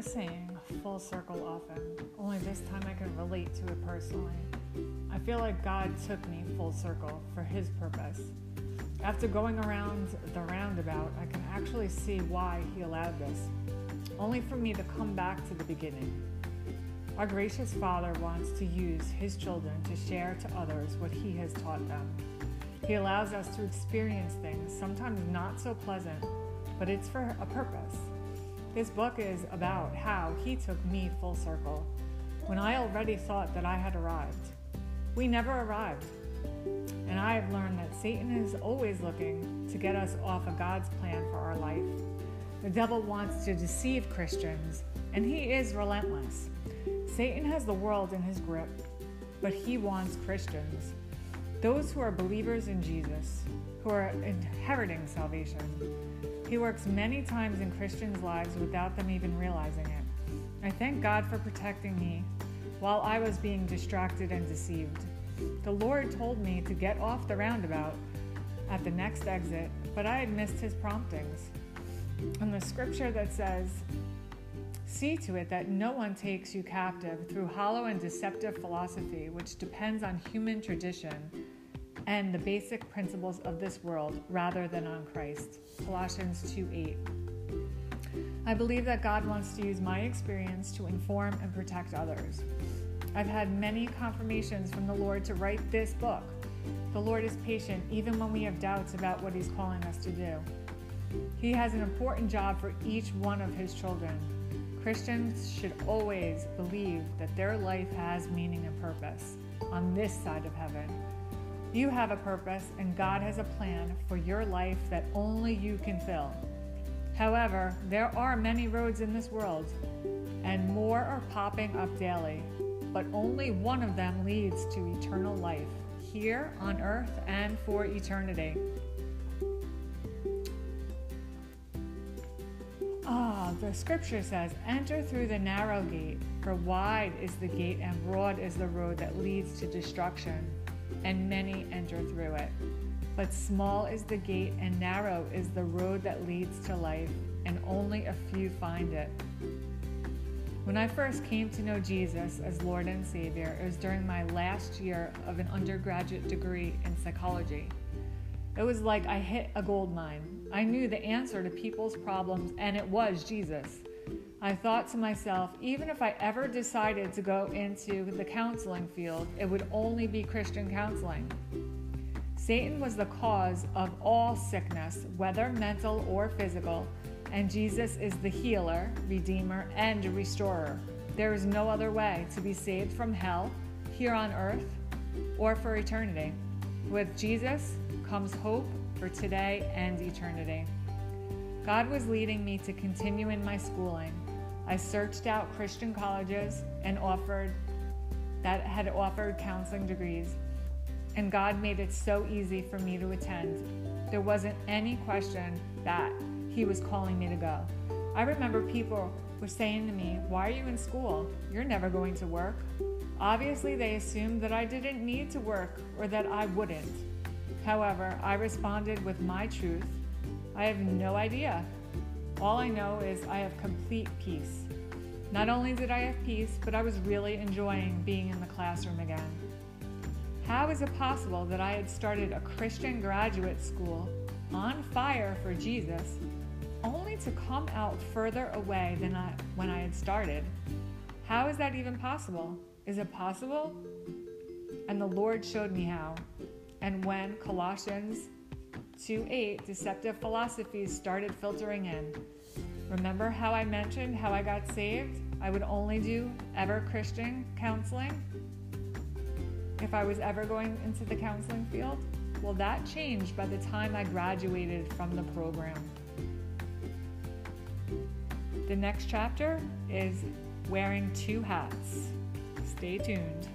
the saying full circle often, only this time I can relate to it personally. I feel like God took me full circle for His purpose. After going around the roundabout, I can actually see why He allowed this, only for me to come back to the beginning. Our gracious Father wants to use His children to share to others what He has taught them. He allows us to experience things, sometimes not so pleasant, but it's for a purpose. This book is about how he took me full circle when I already thought that I had arrived. We never arrived. And I have learned that Satan is always looking to get us off of God's plan for our life. The devil wants to deceive Christians, and he is relentless. Satan has the world in his grip, but he wants Christians, those who are believers in Jesus, who are inheriting salvation. He works many times in Christians' lives without them even realizing it. I thank God for protecting me while I was being distracted and deceived. The Lord told me to get off the roundabout at the next exit, but I had missed his promptings. And the scripture that says, See to it that no one takes you captive through hollow and deceptive philosophy, which depends on human tradition and the basic principles of this world rather than on Christ. Colossians 2 8. I believe that God wants to use my experience to inform and protect others. I've had many confirmations from the Lord to write this book. The Lord is patient even when we have doubts about what He's calling us to do. He has an important job for each one of His children. Christians should always believe that their life has meaning and purpose on this side of heaven. You have a purpose, and God has a plan for your life that only you can fill. However, there are many roads in this world, and more are popping up daily, but only one of them leads to eternal life here on earth and for eternity. Ah, the scripture says, Enter through the narrow gate, for wide is the gate and broad is the road that leads to destruction and many enter through it. But small is the gate, and narrow is the road that leads to life, and only a few find it. When I first came to know Jesus as Lord and Savior, it was during my last year of an undergraduate degree in psychology. It was like I hit a gold mine. I knew the answer to people's problems, and it was Jesus. I thought to myself, even if I ever decided to go into the counseling field, it would only be Christian counseling. Satan was the cause of all sickness, whether mental or physical, and Jesus is the healer, redeemer, and restorer. There is no other way to be saved from hell here on earth or for eternity. With Jesus comes hope for today and eternity. God was leading me to continue in my schooling I searched out Christian colleges and offered that had offered counseling degrees, and God made it so easy for me to attend. There wasn't any question that He was calling me to go. I remember people were saying to me, Why are you in school? You're never going to work. Obviously, they assumed that I didn't need to work or that I wouldn't. However, I responded with my truth. I have no idea all I know is I have complete peace. Not only did I have peace, but I was really enjoying being in the classroom again. How is it possible that I had started a Christian graduate school on fire for Jesus only to come out further away than I, when I had started? How is that even possible? Is it possible? And the Lord showed me how. And when Colossians 2 8, deceptive philosophies started filtering in. Remember how I mentioned how I got saved? I would only do ever Christian counseling if I was ever going into the counseling field? Well, that changed by the time I graduated from the program. The next chapter is wearing two hats. Stay tuned.